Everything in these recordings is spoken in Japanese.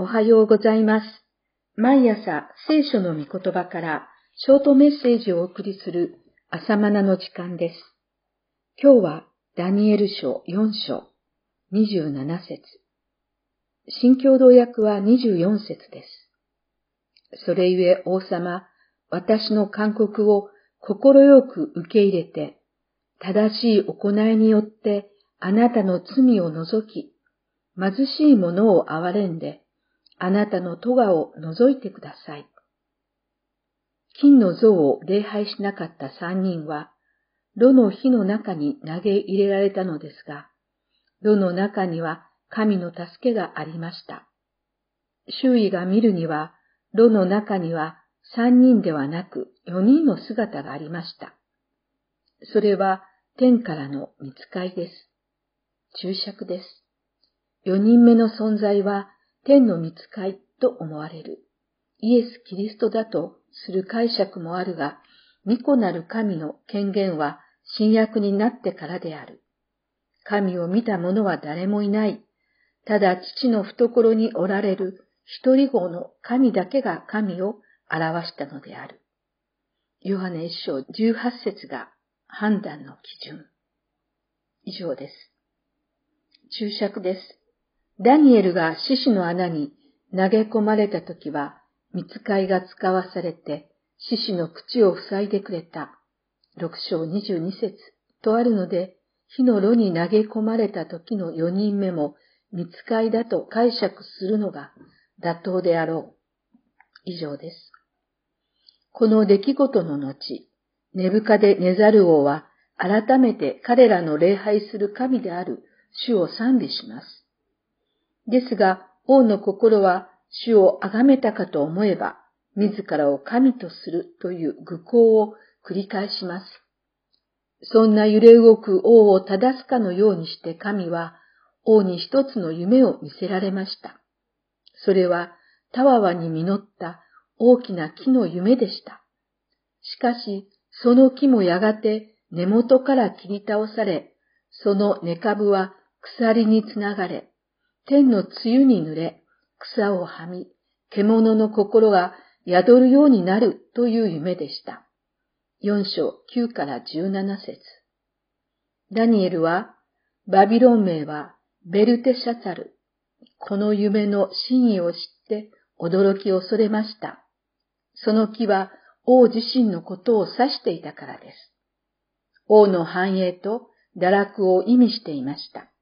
おはようございます。毎朝聖書の御言葉からショートメッセージをお送りする朝マナの時間です。今日はダニエル書4章27節新共同訳は24節です。それゆえ王様、私の勧告を心よく受け入れて、正しい行いによってあなたの罪を除き、貧しい者を憐れんで、あなたの戸を除いてください。金の像を礼拝しなかった三人は、炉の火の中に投げ入れられたのですが、炉の中には神の助けがありました。周囲が見るには、炉の中には三人ではなく四人の姿がありました。それは天からの見つかりです。注釈です。四人目の存在は天の見つかいと思われる。イエス・キリストだとする解釈もあるが、巫女なる神の権限は新約になってからである。神を見た者は誰もいない。ただ父の懐におられる一人子の神だけが神を表したのである。ヨハネ一章十八節が判断の基準。以上です。注釈です。ダニエルが獅子の穴に投げ込まれた時は、見つかいが使わされて、獅子の口を塞いでくれた。六章二十二節とあるので、火の炉に投げ込まれた時の四人目も、見つかいだと解釈するのが妥当であろう。以上です。この出来事の後、ネブカデネザル王は改めて彼らの礼拝する神である主を賛美します。ですが、王の心は主を崇めたかと思えば、自らを神とするという愚行を繰り返します。そんな揺れ動く王を正すかのようにして神は王に一つの夢を見せられました。それはたわわに実った大きな木の夢でした。しかし、その木もやがて根元から切り倒され、その根株は鎖につながれ、天の梅雨に濡れ、草をはみ、獣の心が宿るようになるという夢でした。4章9から17節ダニエルは、バビロン名はベルテシャツァル。この夢の真意を知って驚き恐れました。その木は王自身のことを指していたからです。王の繁栄と堕落を意味していました。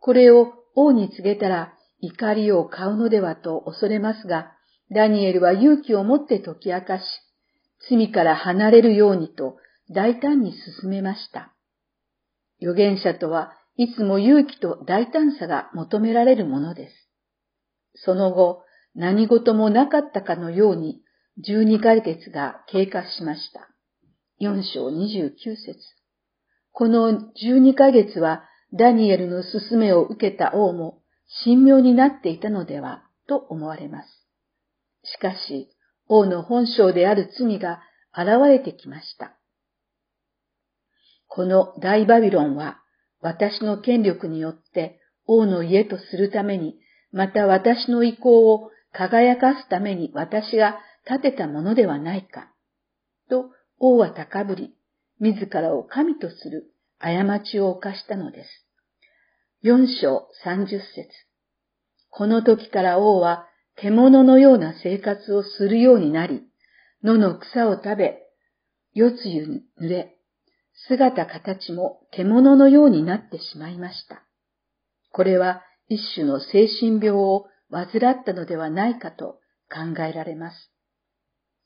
これを王に告げたら怒りを買うのではと恐れますが、ダニエルは勇気を持って解き明かし、罪から離れるようにと大胆に進めました。預言者とはいつも勇気と大胆さが求められるものです。その後、何事もなかったかのように12ヶ月が経過しました。4章29節この12ヶ月はダニエルの勧めを受けた王も神妙になっていたのではと思われます。しかし、王の本性である罪が現れてきました。この大バビロンは私の権力によって王の家とするために、また私の意向を輝かすために私が建てたものではないか。と王は高ぶり、自らを神とする過ちを犯したのです。四章三十節この時から王は獣のような生活をするようになり、野の草を食べ、夜露に濡れ、姿形も獣のようになってしまいました。これは一種の精神病を患ったのではないかと考えられます。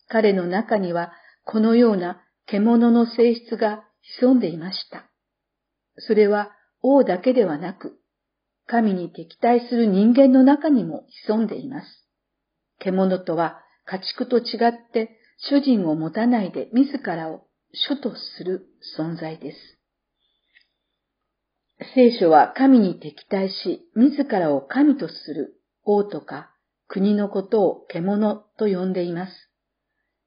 彼の中にはこのような獣の性質が潜んでいました。それは王だけではなく、神に敵対する人間の中にも潜んでいます。獣とは家畜と違って主人を持たないで自らを主とする存在です。聖書は神に敵対し、自らを神とする王とか国のことを獣と呼んでいます。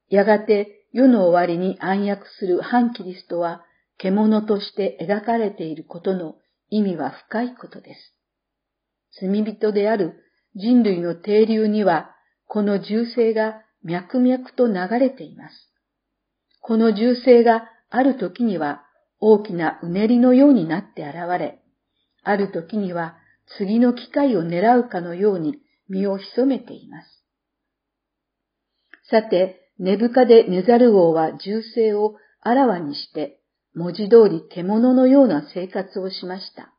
やがて世の終わりに暗躍する反キリストは獣として描かれていることの意味は深いことです。罪人である人類の停留には、この銃声が脈々と流れています。この銃声がある時には大きなうねりのようになって現れ、ある時には次の機会を狙うかのように身を潜めています。さて、ネブカデネザル王は銃声をあらわにして、文字通り獣のような生活をしました。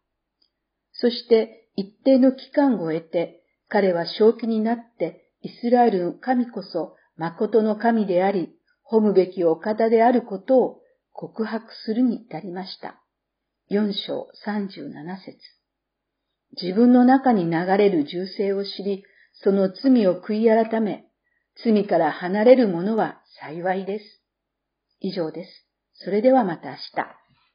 そして一定の期間を得て、彼は正気になってイスラエルの神こそ誠の神であり、褒むべきお方であることを告白するに至りました。4章37節自分の中に流れる銃声を知り、その罪を悔い改め、罪から離れる者は幸いです。以上です。それではまた明日。